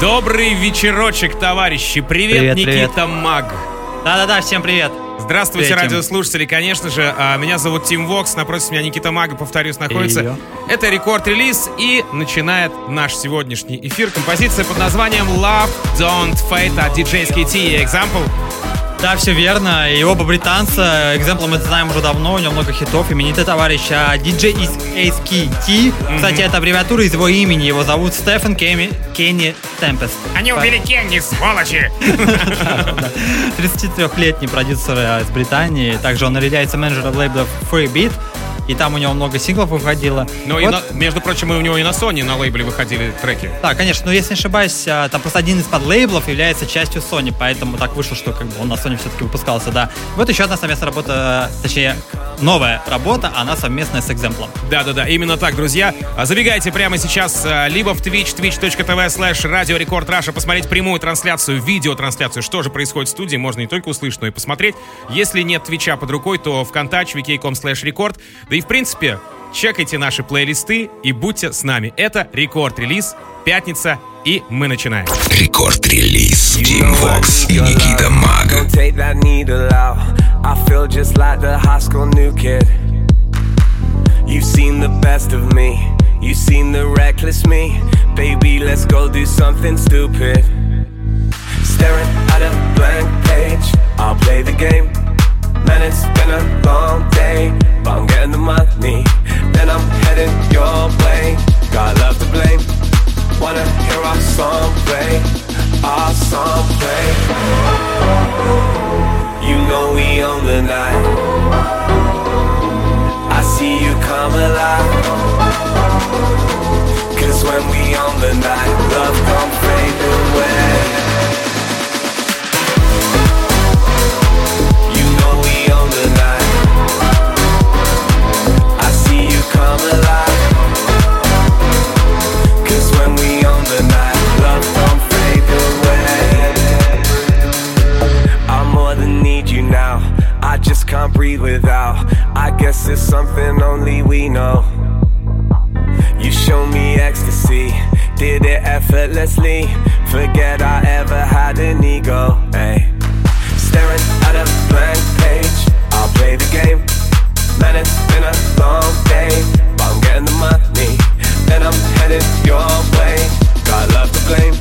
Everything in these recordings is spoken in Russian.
Добрый вечерочек, товарищи. Привет, Привет, Никита привет. Маг. Да-да-да, всем привет. Здравствуйте, Привет, радиослушатели. Конечно же, а, меня зовут Тим Вокс, напротив меня Никита Мага, повторюсь, находится. Её. Это рекорд-релиз и начинает наш сегодняшний эфир. Композиция под названием Love Don't Fade от DJ SKT и Example. Да, все верно. И оба британца. Экземпла мы знаем уже давно, у него много хитов. Именитый товарищ а, DJ из ASKT. Кстати, это аббревиатура из его имени. Его зовут Стефан Кенни, Кенни Темпест. Они убили Кенни, сволочи! 34-летний продюсер э, из Британии. Также он является менеджером лейбла Free Beat. И там у него много синглов выходило. Ну и, Вот. на- между прочим, и у него и на Sony на лейбле выходили треки. Да, конечно, но если не ошибаюсь, а, там просто один из подлейблов является частью Sony, поэтому так вышло, что как бы он на Sony все-таки выпускался, да. Вот еще одна совместная работа, э, точнее, новая работа, она совместная с экземплом. Да-да-да, именно так, друзья. А, Забегайте прямо сейчас а, либо в Twitch, twitch.tv slash Radio Record Russia, посмотреть прямую трансляцию, видеотрансляцию, что же происходит в студии, можно не только услышать, но и посмотреть. Если нет Твича под рукой, то ВКонтакте, vk.com slash record. Да и в принципе, чекайте наши плейлисты и будьте с нами. Это Record Release, пятница, и мы начинаем. Record Release Тим Вокс и Никита Маг. I feel just like the high school new kid. You've seen the best of me. You've seen the reckless me. Baby, let's go do something stupid. Staring at a blank page. I'll play the game. Man, it's been a long day. But I'm getting the money. Then I'm heading your way. Got love to blame. Wanna hear our song play. Our song play. You know we own the night. I see you come alive. Cause when we own the night, love don't I guess it's something only we know. You show me ecstasy, did it effortlessly. Forget I ever had an ego. Ay. Staring at a blank page, I'll play the game. Man, it's been a long day, but I'm getting the money. Then I'm headed your way. Got love to blame.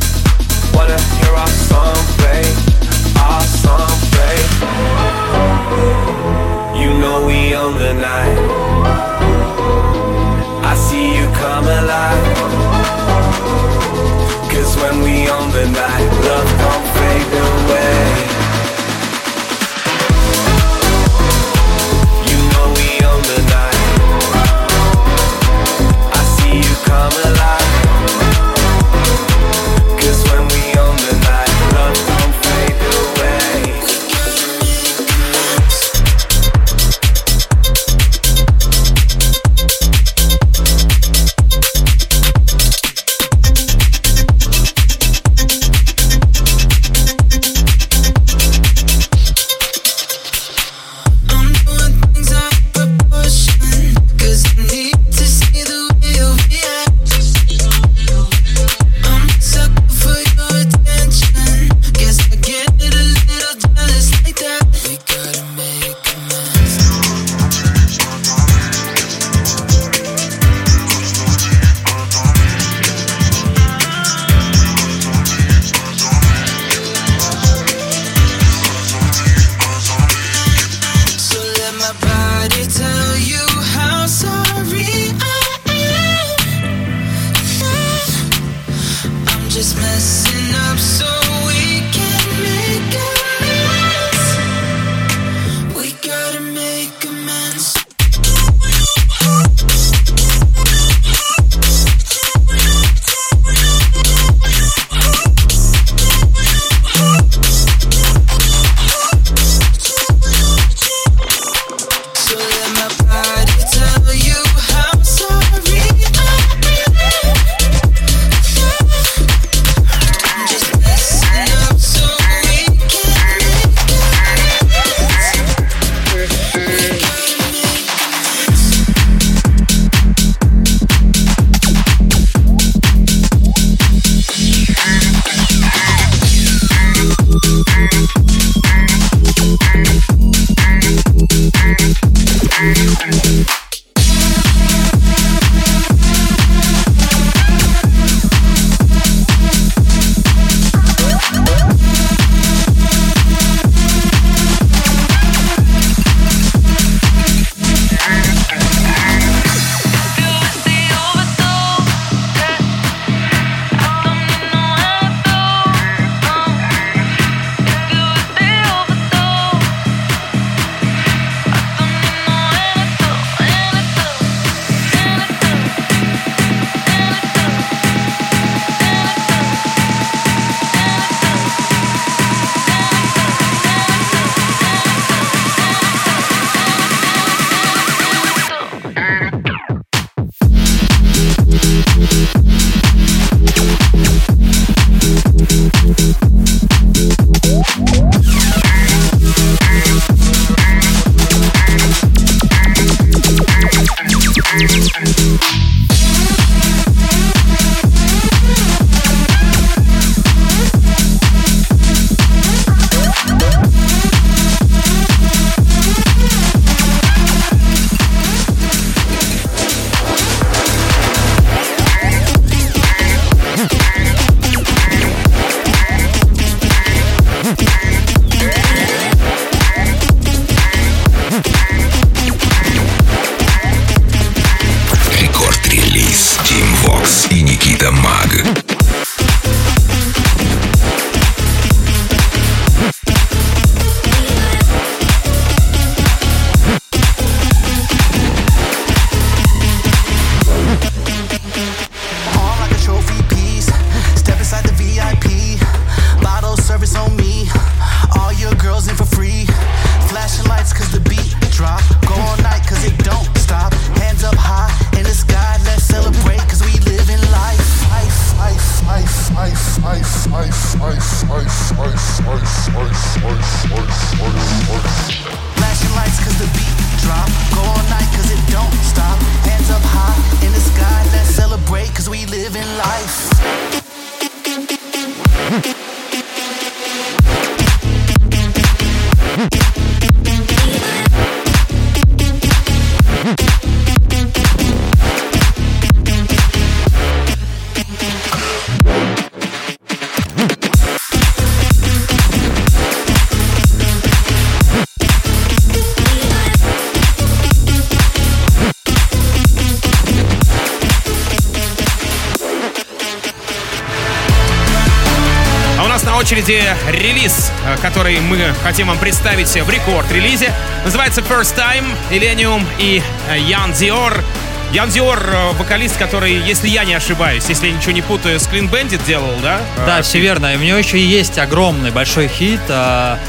Очереди релиз, э, который мы хотим вам представить в рекорд-релизе. Называется First Time, Illenium и э, Ян Диор. Ян Диор, э, вокалист, который, если я не ошибаюсь, если я ничего не путаю, с Clean Bandit делал, да? Да, Э, все верно. И у него еще есть огромный большой хит. а,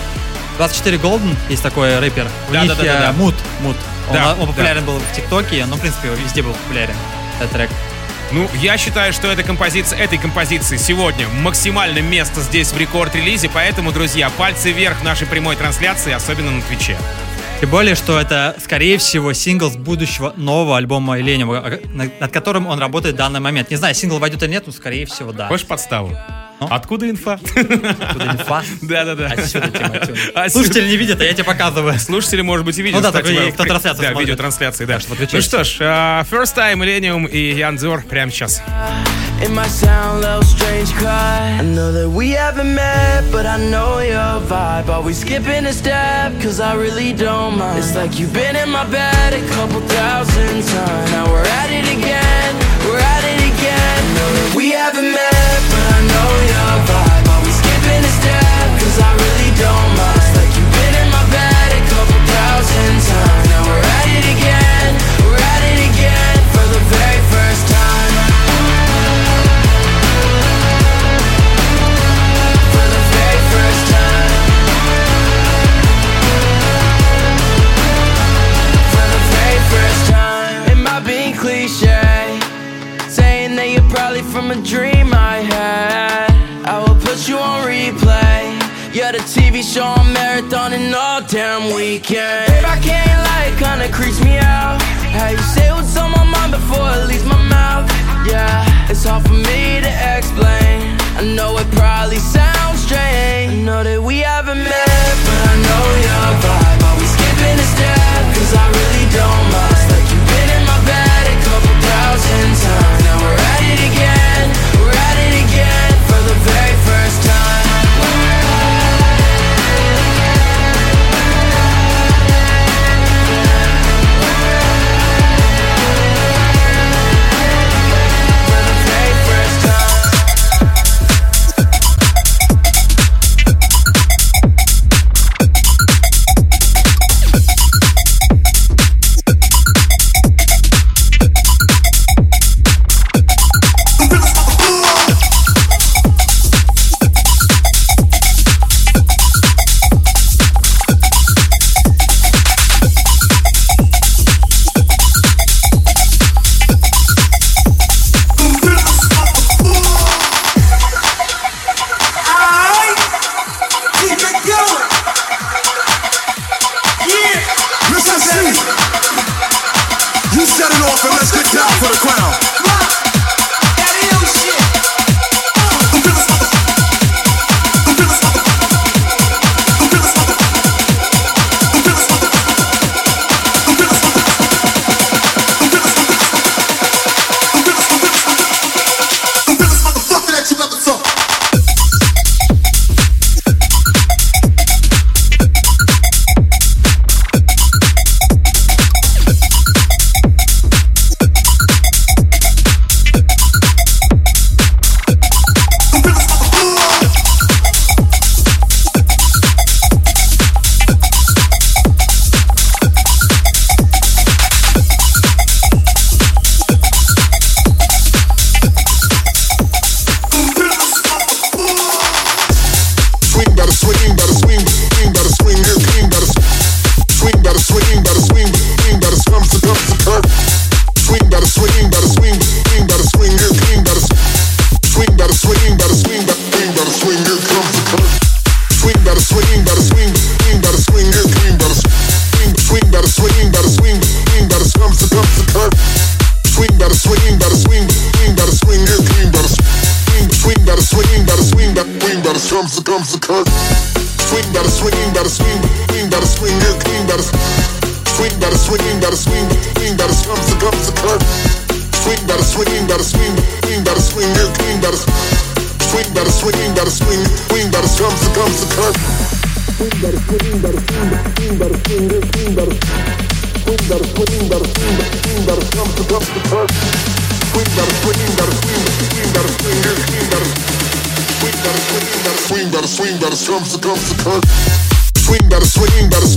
24 Golden, есть такой рэпер. У Да, них да, да, да, да. Мут, Мут. Он, Да, он популярен был в ТикТоке, но, в принципе, везде был популярен этот трек. Ну, я считаю, что эта композиция, этой композиции сегодня максимально место здесь в рекорд-релизе, поэтому, друзья, пальцы вверх нашей прямой трансляции, особенно на Твиче. Тем более, что это, скорее всего, сингл с будущего нового альбома Ленева, над над которым он работает в данный момент. Не знаю, сингл войдет или нет, но, скорее всего, да. Хочешь подставу? Откуда инфа? Откуда инфа? Да-да-да. Отсюда. Слушатели не видят, а я тебе показываю. Слушатели, может быть, и видят. Ну да, и кто трансляцию Да, видеотрансляции, да. Ну что ж, а, First Time, Millennium и Ян Диор прямо сейчас. It might sound a little strange, cause I know that we haven't met, but I know your vibe. Are we skipping a step? Cause I really don't mind. It's like you've been in my bed a couple thousand times. Now we're at it again, we're at it again. I know that we haven't met,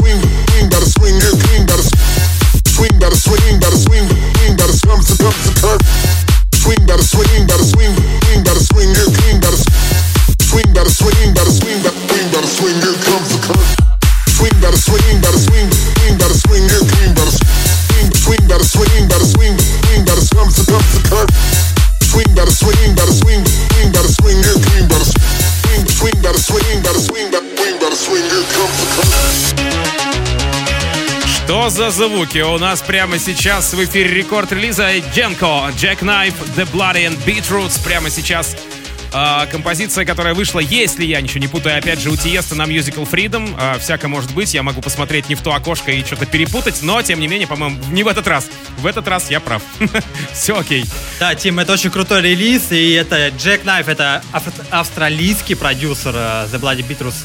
swing, swing, gotta swing, swing, gotta swing, better swing, better swing. За звуки? У нас прямо сейчас в эфире рекорд релиза Дженко, Jack Knife, The Bloody and Beetroots. Прямо сейчас а, композиция, которая вышла, если я ничего не путаю, опять же, у Тиеста на Musical Freedom. А, всяко может быть, я могу посмотреть не в то окошко и что-то перепутать, но, тем не менее, по-моему, не в этот раз. В этот раз я прав. Все окей. Да, Тим, это очень крутой релиз, и это Джек Найф, это ав- австралийский продюсер э, The Bloody Beatles.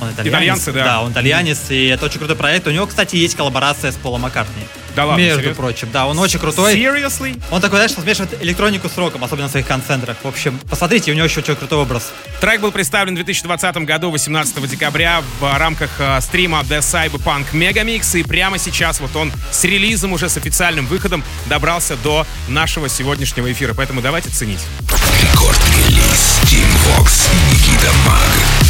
Он итальянец. Итальянцы, да. Да, он итальянец, и это очень крутой проект. У него, кстати, есть коллаборация с Полом Маккартни. Да ладно, Между серьезно? прочим, да, он очень крутой. Seriously? Он такой, знаешь, смешивает электронику с роком, особенно в своих концентрах. В общем, посмотрите, у него еще очень крутой образ. Трек был представлен в 2020 году, 18 декабря, в рамках э, стрима The Cyberpunk Megamix. И прямо сейчас вот он с релизом, уже с официальным выходом, добрался до нашего сегодняшнего эфира. Поэтому давайте ценить. Рекорд-релиз Team Vox и Никита Маг.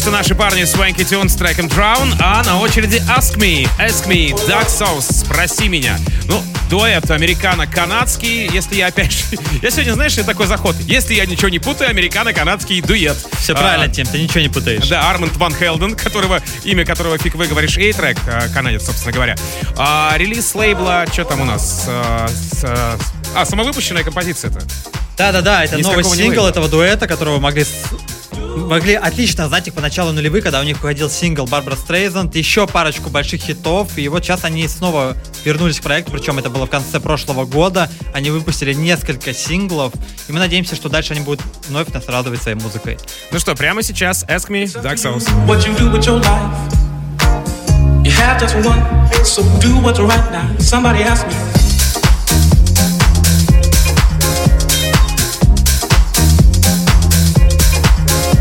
что наши парни Swanky Tune с треком Drown, а на очереди Ask Me, Ask Me, Dark Souls, спроси меня. Ну, дуэт американо-канадский, если я опять же... Я сегодня, знаешь, я такой заход. Если я ничего не путаю, американо-канадский дуэт. Все а, правильно, Тим, ты ничего не путаешь. Да, Арманд Ван Хелден, которого, имя которого фиг выговоришь, и трек а, канадец, собственно говоря. А, релиз лейбла, что там у нас? А, с, а самовыпущенная композиция-то? Да-да-да, это Ни новый сингл этого дуэта, которого могли могли отлично знать их по началу нулевых, когда у них выходил сингл Барбара Стрейзанд, еще парочку больших хитов, и вот сейчас они снова вернулись к проекту, причем это было в конце прошлого года, они выпустили несколько синглов, и мы надеемся, что дальше они будут вновь нас радовать своей музыкой. Ну что, прямо сейчас Ask Me, Dark Souls. What you do with your life? You have just one, so do what's right now. Somebody ask me.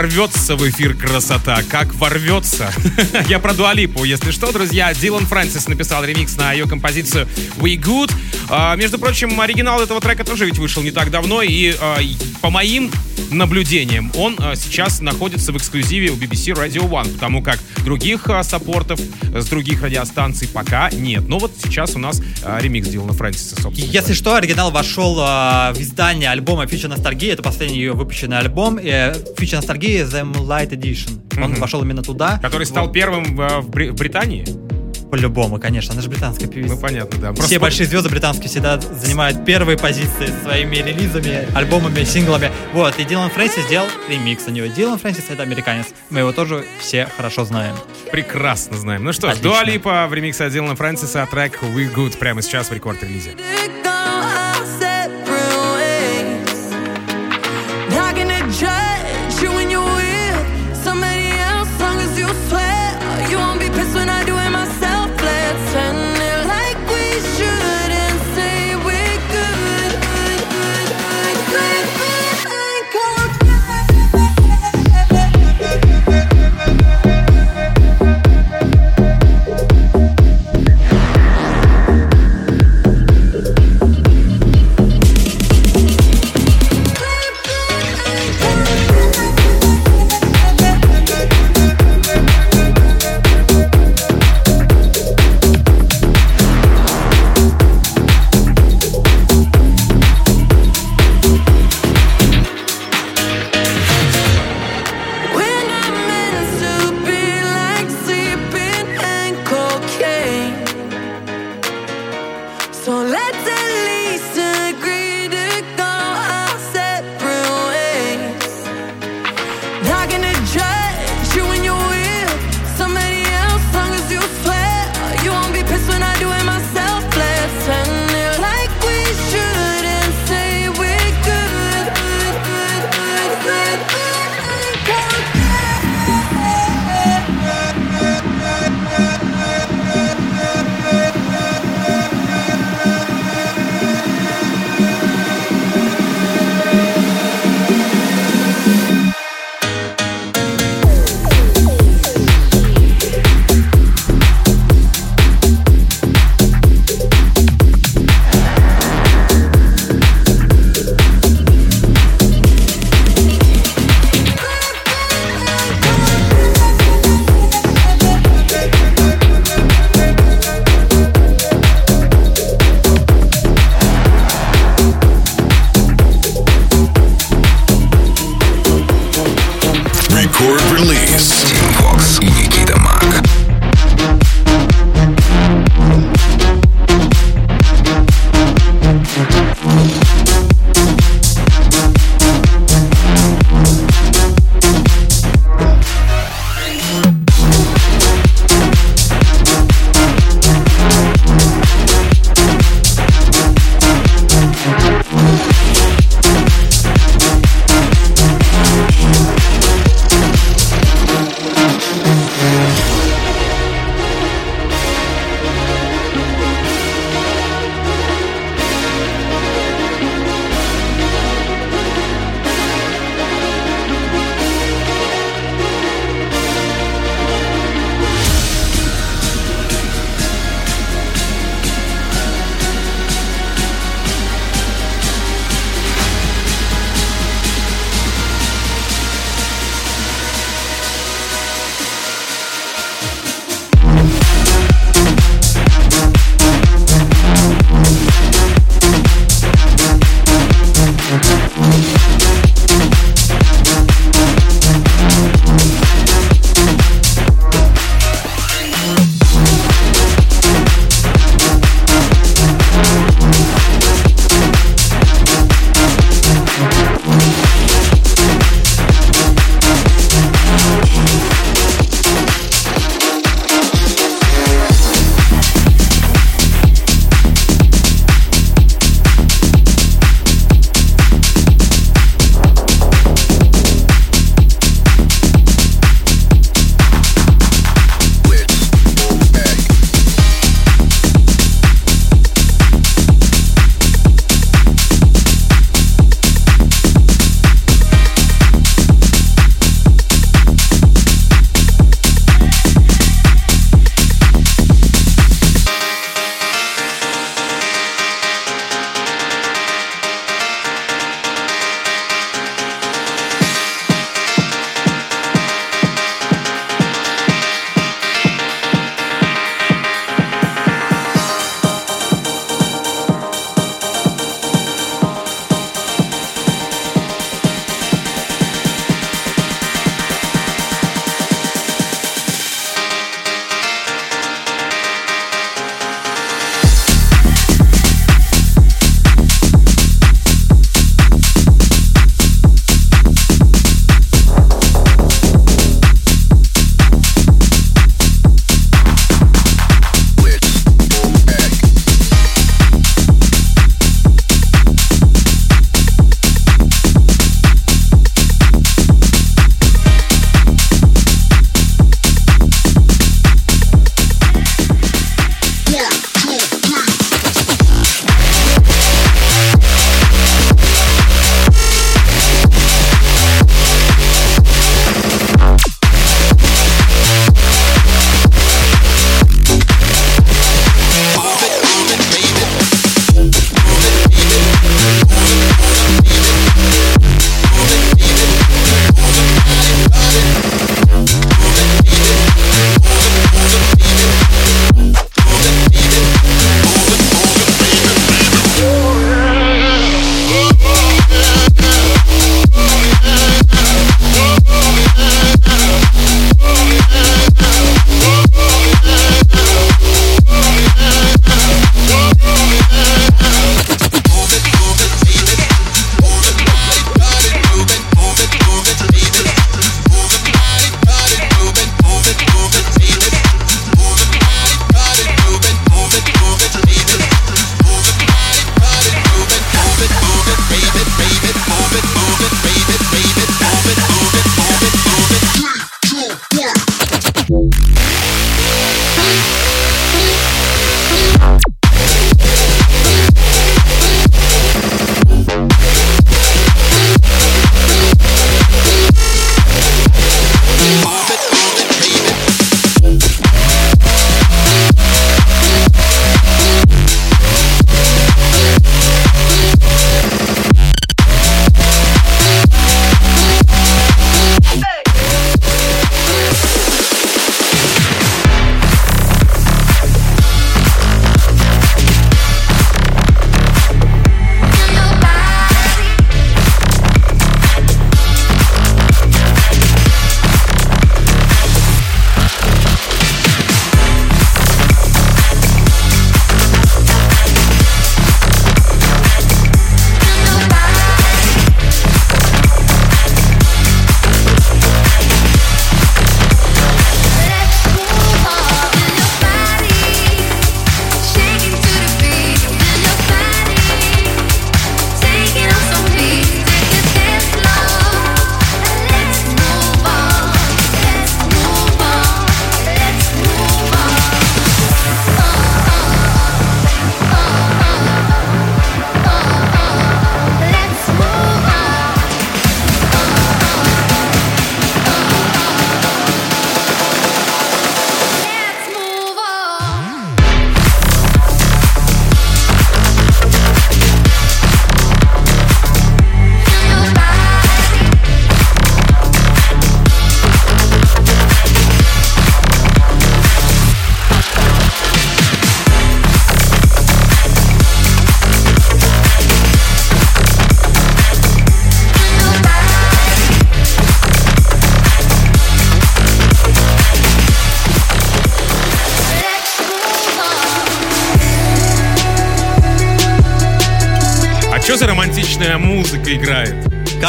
ворвется в эфир красота, как ворвется. Я про Дуалипу, если что, друзья. Дилан Фрэнсис написал ремикс на ее композицию We Good. А, между прочим, оригинал этого трека тоже ведь вышел не так давно, и а, по моим наблюдениям он а, сейчас находится в эксклюзиве у BBC Radio One, потому как других а, саппортов с других радиостанций пока нет. Но вот сейчас у нас а, ремикс Дилана Фрэнсиса, собственно. Если что, оригинал вошел в издание альбома Future Nostalgia. Это последний ее выпущенный альбом. Э, Future Nostalgia The Moonlight Edition. Он Мгм. вошел именно туда. Который стал Вот. первым в, в Британии? По-любому, конечно. Она же британская певица. Ну, понятно, да. Все Просто- большие звезды британские всегда занимают первые позиции своими релизами, альбомами, синглами. Вот, и Дилан Фрэнсис сделал ремикс на него. Дилан Фрэнсис — это американец. Мы его тоже все хорошо знаем. Прекрасно знаем. Ну что ж. Дуа Липа в ремиксе от Дилана Фрэнсиса, трек We Good прямо сейчас в рекорд-релизе.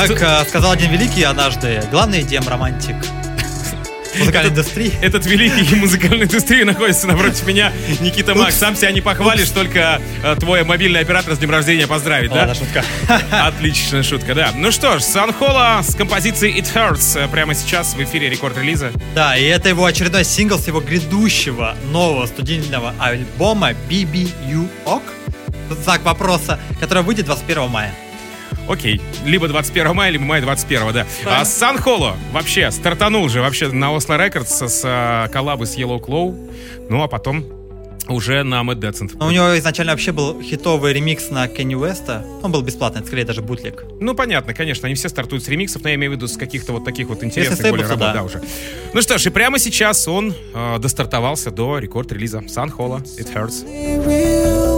Как э, сказал один великий однажды, главный идеям романтик. Музыкальной индустрии. Этот великий музыкальной индустрии находится напротив меня Никита Макс. Сам себя не похвалишь, только э, твой мобильный оператор с днем рождения поздравить, да? Шутка. Отличная шутка, да. Ну что ж, Санхола с композицией It Hurts э, прямо сейчас в эфире рекорд-релиза. Да, и это его очередной сингл с его грядущего нового студийного альбома BBU OK. Знак вопроса, который выйдет 21 мая. Окей, либо 21 мая, либо мая 21, да. А Сан Холо вообще стартанул же вообще на Осло Рекордс с а, коллабы с Yellow Claw, ну а потом уже на Mad Decent. Но у него изначально вообще был хитовый ремикс на Кенни Уэста. Он был бесплатный, это скорее даже бутлик. Ну, понятно, конечно, они все стартуют с ремиксов, но я имею в виду с каких-то вот таких вот интересных Если более работ, да. да, уже. Ну что ж, и прямо сейчас он э, достартовался до рекорд-релиза Сан Холо It Hurts.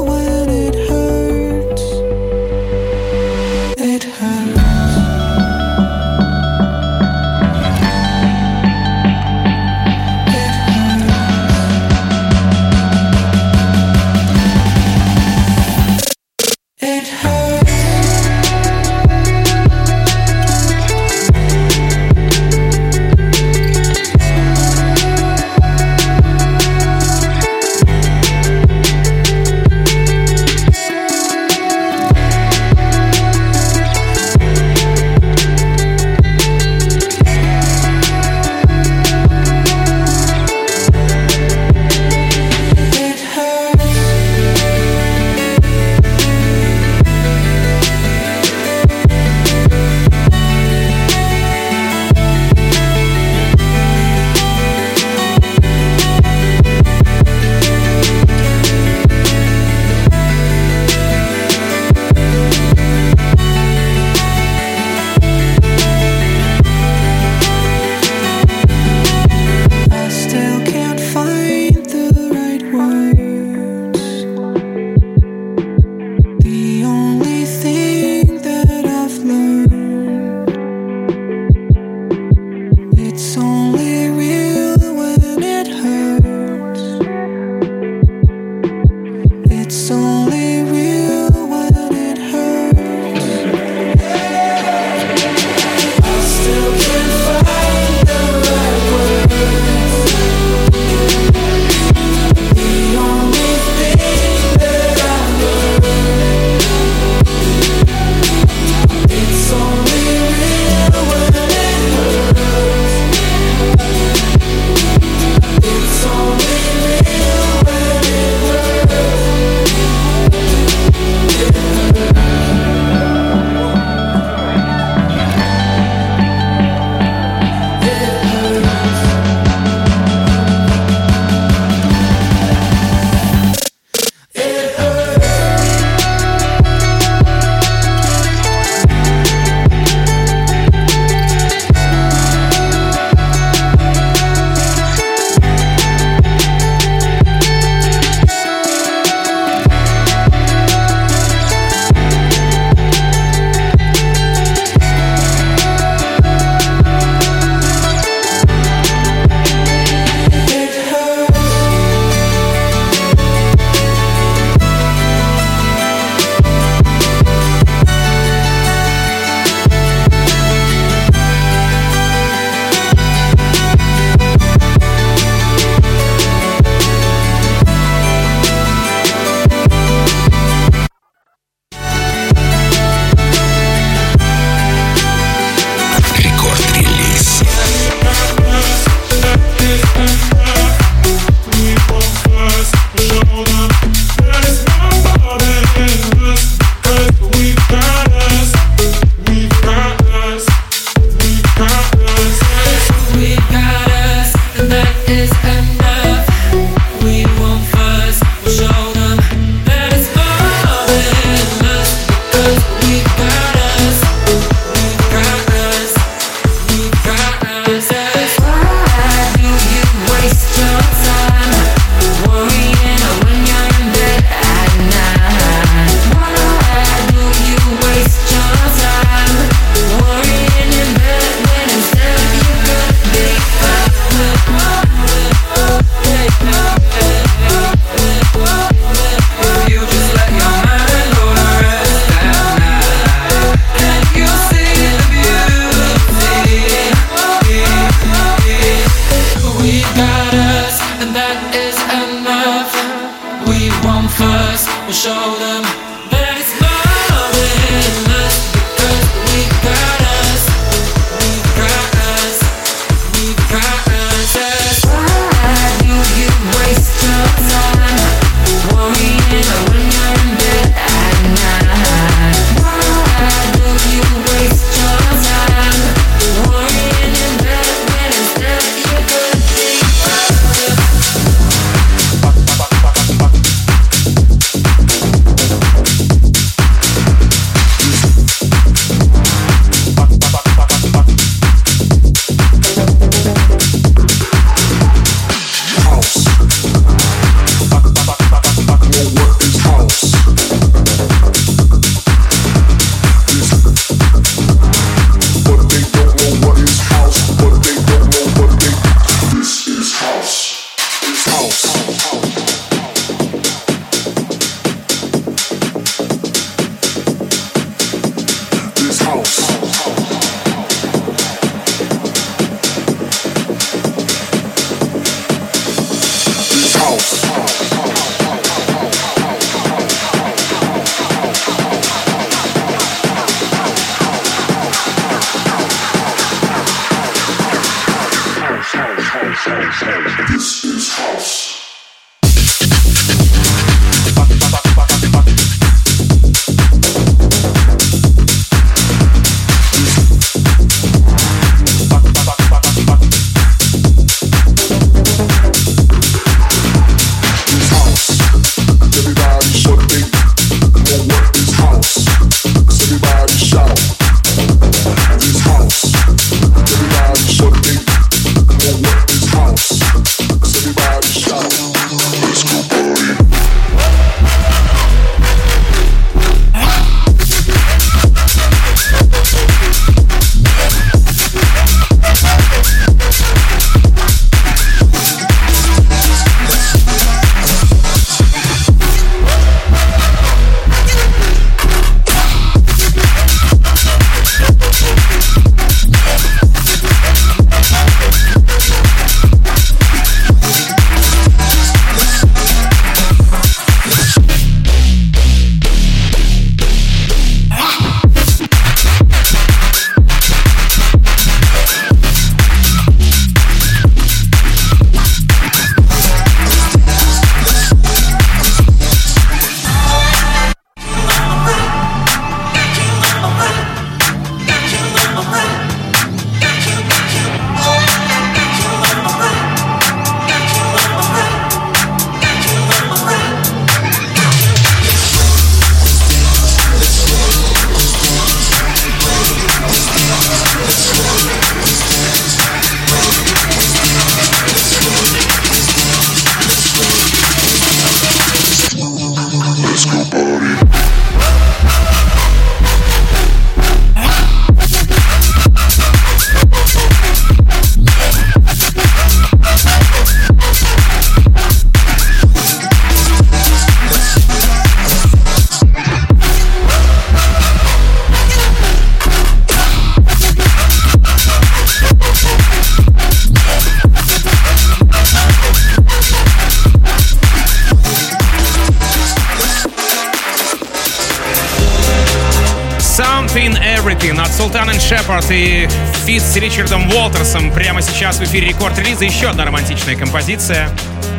С Ричардом Уолтерсом прямо сейчас в эфире рекорд релиза. Еще одна романтичная композиция.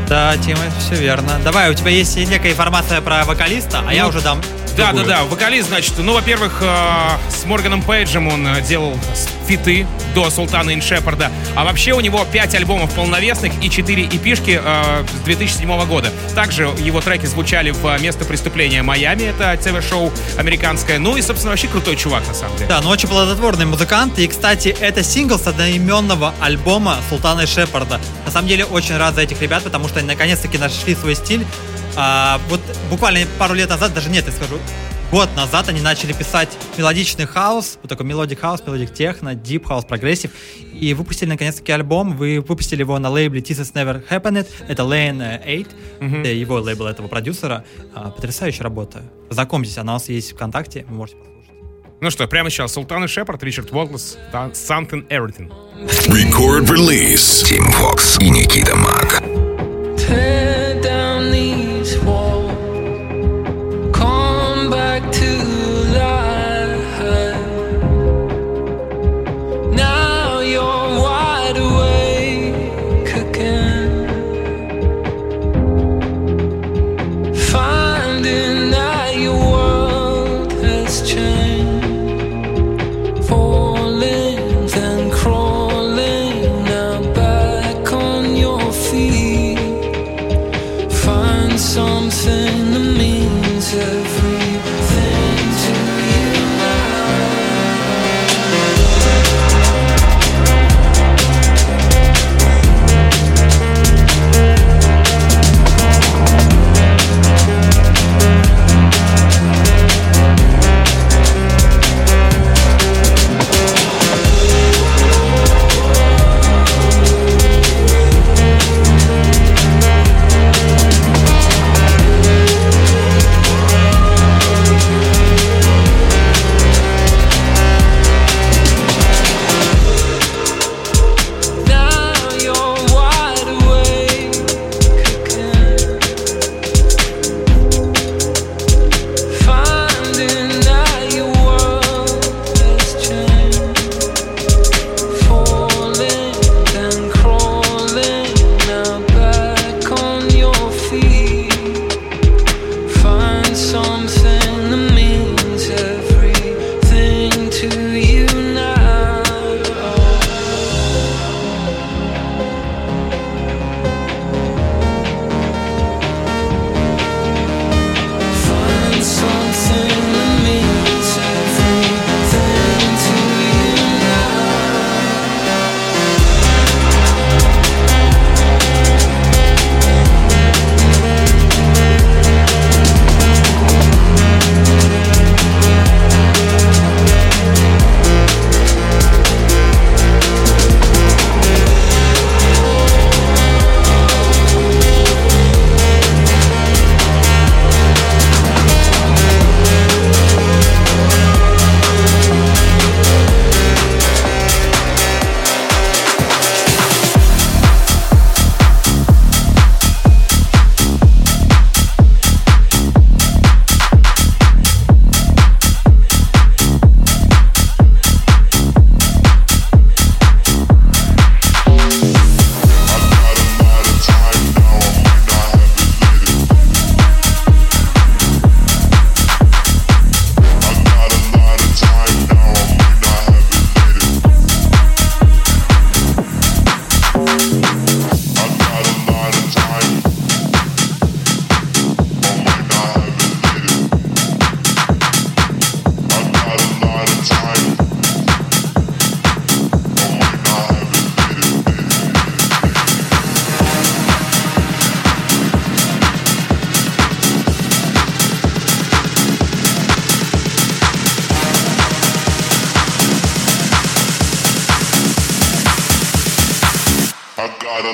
Да, Тима, все верно. Давай, у тебя есть некая информация про вокалиста, а я Ну, уже дам. Да, да, другую. да. Вокалист, значит, ну, во-первых, э, с Морганом Пейджем он э, делал фиты до Султана и Шепарда. А вообще у него 5 альбомов полновесных и 4 эпишки э, с 2007 года. Также его треки звучали в «Место преступления Майами». Это ТВ-шоу американское. Ну и, собственно, вообще крутой чувак, на самом деле. Да, но очень плодотворный музыкант. И, кстати, это сингл с одноименного альбома Султана и Шепарда. На самом деле, очень рад за этих ребят, потому что они наконец-таки нашли свой стиль. А, вот буквально пару лет назад, даже нет, я скажу, год назад они начали писать мелодичный house, вот такой melodic house, melodic techno, deep house, progressive, и выпустили наконец-таки альбом, вы выпустили его на лейбле This Has Never Happened, это Lane 8, это его лейбл этого продюсера, А, потрясающая работа. Знакомьтесь, она у нас есть ВКонтакте, вы можете Ну что, прямо сейчас Султан и Шепард, Ричард Уолтлес, Something Everything. Record release. Team Fox и Никита Мак. Tear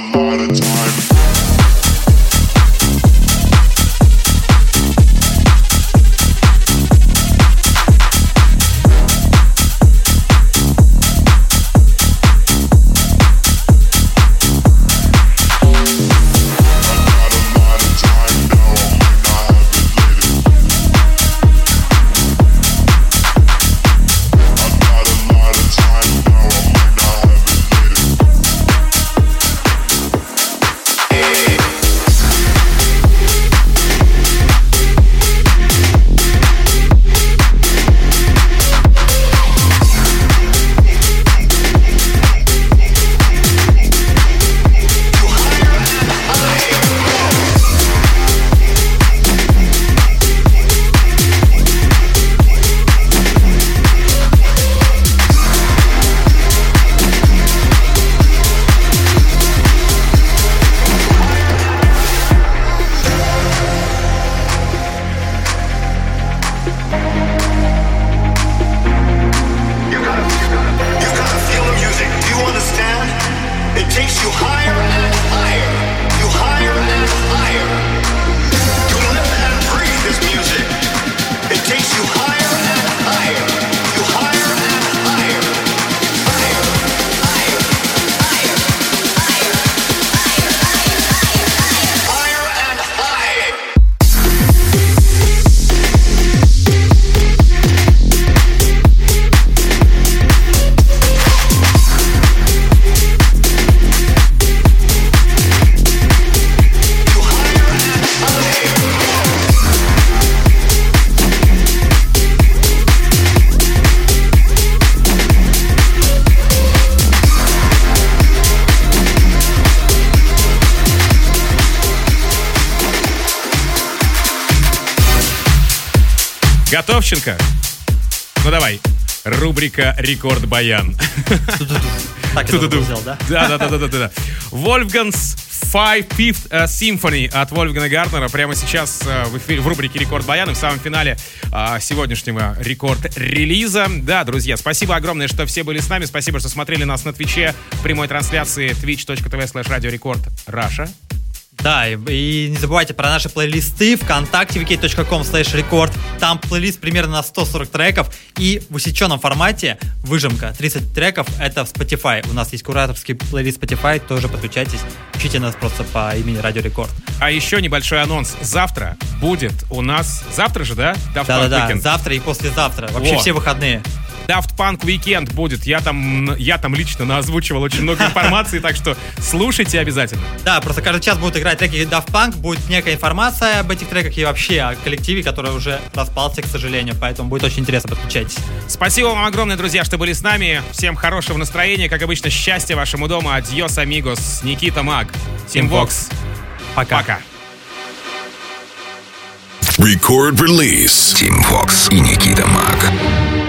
more. Готовченко? Ну давай. Рубрика «Рекорд Баян». Так это взял, да? Да, да, да, да, да. Wolfgang's Five Fifth э, Symphony от Вольфгана Гартнера прямо сейчас э, в, эфире- в рубрике Рекорд Баян и в самом финале э, сегодняшнего Record Release а. Да, друзья, спасибо огромное, что все были с нами. Спасибо, что смотрели нас на Твиче прямой трансляции twitch.tv slash Radio Record Russia. Да, и, и не забывайте про наши плейлисты ВКонтакте, vk.com slash record. Там плейлист примерно на 140 треков. И в усеченном формате выжимка 30 треков. Это в Spotify. У нас есть кураторский плейлист Spotify. Тоже подключайтесь. Ищите нас просто по имени Радио Рекорд. А еще небольшой анонс. Завтра будет у нас... Завтра же, да? Да-да-да, завтра и послезавтра. Вообще О. все выходные. Daft Punk Weekend будет. Я там, я там лично наозвучивал очень много информации, так что слушайте обязательно. Да, просто каждый час будут играть треки Daft Punk, будет некая информация об этих треках и вообще о коллективе, который уже распался, к сожалению, поэтому будет очень интересно, подключайтесь. Спасибо вам огромное, друзья, что были с нами. Всем хорошего настроения, как обычно, счастья вашему дому. Адьос, амигос. Никита Маг. Тим Вокс. Пока. Пока. Record release. Team Fox и Никита Мак.